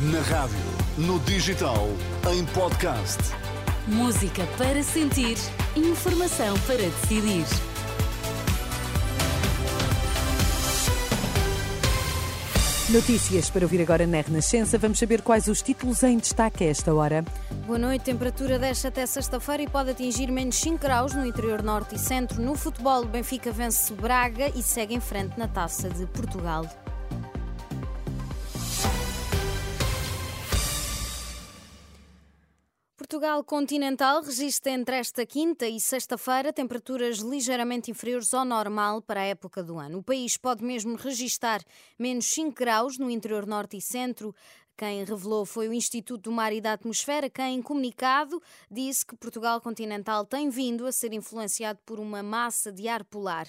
Na rádio, no digital, em podcast. Música para sentir, informação para decidir. Notícias para ouvir agora na Renascença. Vamos saber quais os títulos em destaque a esta hora. Boa noite. Temperatura desce até sexta-feira e pode atingir menos 5 graus no interior norte e centro. No futebol, o Benfica vence Braga e segue em frente na Taça de Portugal. Portugal continental registra entre esta quinta e sexta-feira temperaturas ligeiramente inferiores ao normal para a época do ano. O país pode mesmo registar menos 5 graus no interior norte e centro. Quem revelou foi o Instituto do Mar e da Atmosfera, quem, em comunicado, disse que Portugal continental tem vindo a ser influenciado por uma massa de ar polar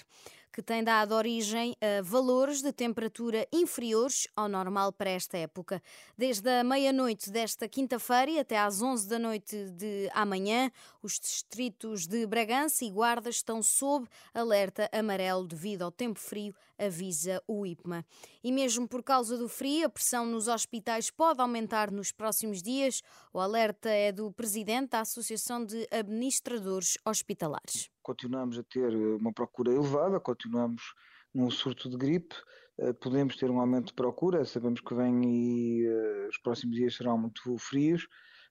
que tem dado origem a valores de temperatura inferiores ao normal para esta época. Desde a meia-noite desta quinta-feira até às 11 da noite de amanhã, os distritos de Bragança e Guarda estão sob alerta amarelo devido ao tempo frio, avisa o IPMA. E mesmo por causa do frio, a pressão nos hospitais pode aumentar nos próximos dias. O alerta é do presidente da Associação de Administradores Hospitalares continuamos a ter eh, uma procura elevada, continuamos num surto de gripe, eh, podemos ter um aumento de procura, sabemos que vem e uh, os próximos dias serão muito frios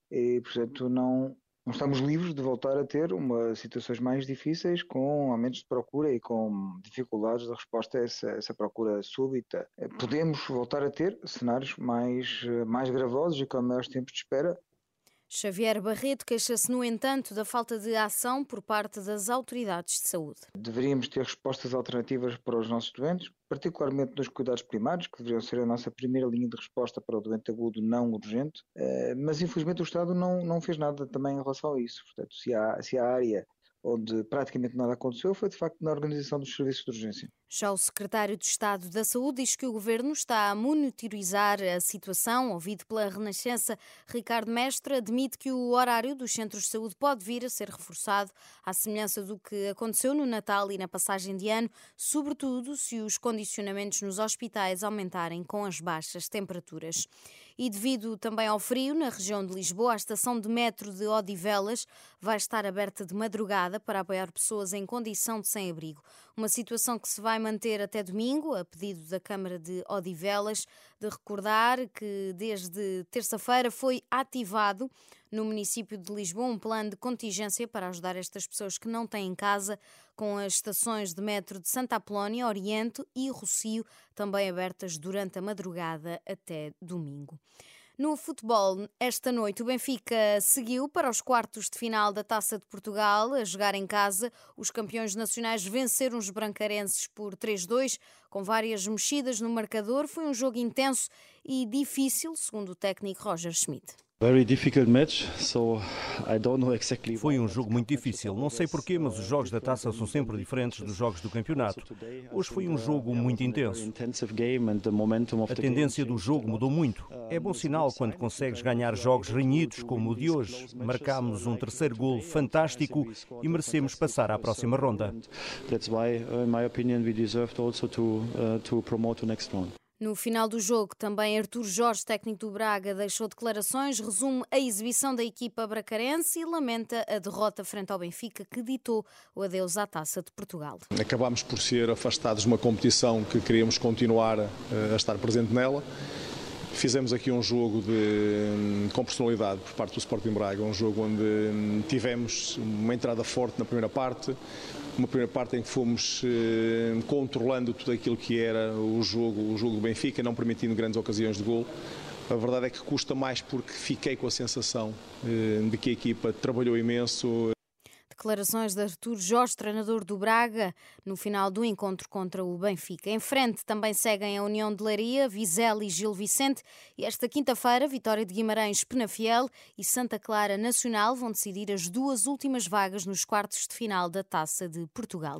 e, portanto, não, não estamos livres de voltar a ter uma, situações mais difíceis com aumentos de procura e com dificuldades de resposta a essa, essa procura súbita. Podemos voltar a ter cenários mais, mais gravosos e com maiores tempos de espera, Xavier Barreto queixa-se, no entanto, da falta de ação por parte das autoridades de saúde. Deveríamos ter respostas alternativas para os nossos doentes, particularmente nos cuidados primários, que deveriam ser a nossa primeira linha de resposta para o doente agudo não urgente, eh, mas infelizmente o Estado não, não fez nada também em relação a isso. Portanto, se há, se há área onde praticamente nada aconteceu, foi de facto na organização dos serviços de urgência. Já o secretário de Estado da Saúde diz que o governo está a monitorizar a situação. Ouvido pela Renascença, Ricardo Mestre admite que o horário dos centros de saúde pode vir a ser reforçado, à semelhança do que aconteceu no Natal e na passagem de ano, sobretudo se os condicionamentos nos hospitais aumentarem com as baixas temperaturas. E devido também ao frio, na região de Lisboa, a estação de metro de Odivelas vai estar aberta de madrugada para apoiar pessoas em condição de sem-abrigo. Uma situação que se vai manter até domingo, a pedido da Câmara de Odivelas, de recordar que desde terça-feira foi ativado no município de Lisboa um plano de contingência para ajudar estas pessoas que não têm casa, com as estações de metro de Santa Apolónia, Oriente e Rocio também abertas durante a madrugada até domingo. No futebol, esta noite o Benfica seguiu para os quartos de final da Taça de Portugal a jogar em casa. Os campeões nacionais venceram os brancarenses por 3-2, com várias mexidas no marcador. Foi um jogo intenso e difícil, segundo o técnico Roger Schmidt. Foi um jogo muito difícil. Não sei porquê, mas os jogos da taça são sempre diferentes dos jogos do campeonato. Hoje foi um jogo muito intenso. A tendência do jogo mudou muito. É bom sinal quando consegues ganhar jogos renhidos como o de hoje. Marcámos um terceiro gol fantástico e merecemos passar à próxima ronda. That's why, in my opinion, we deserved also to, uh, to promote to next round. No final do jogo, também Artur Jorge, técnico do Braga, deixou declarações, resume a exibição da equipa bracarense e lamenta a derrota frente ao Benfica, que ditou o adeus à Taça de Portugal. Acabámos por ser afastados de uma competição que queríamos continuar eh, a estar presente nela. Fizemos aqui um jogo de, hum, com personalidade por parte do Sporting Braga, um jogo onde hum, tivemos uma entrada forte na primeira parte, uma primeira parte em que fomos eh, controlando tudo aquilo que era o jogo, o jogo do Benfica, não permitindo grandes ocasiões de gol. A verdade é que custa mais porque fiquei com a sensação de que a equipa trabalhou imenso. Declarações de Artur Jorge, treinador do Braga, no final do encontro contra o Benfica. Em frente também seguem a União de Leiria, Vizela e Gil Vicente. E esta quinta-feira, Vitória de Guimarães, Penafiel e Santa Clara Nacional vão decidir as duas últimas vagas nos quartos de final da Taça de Portugal.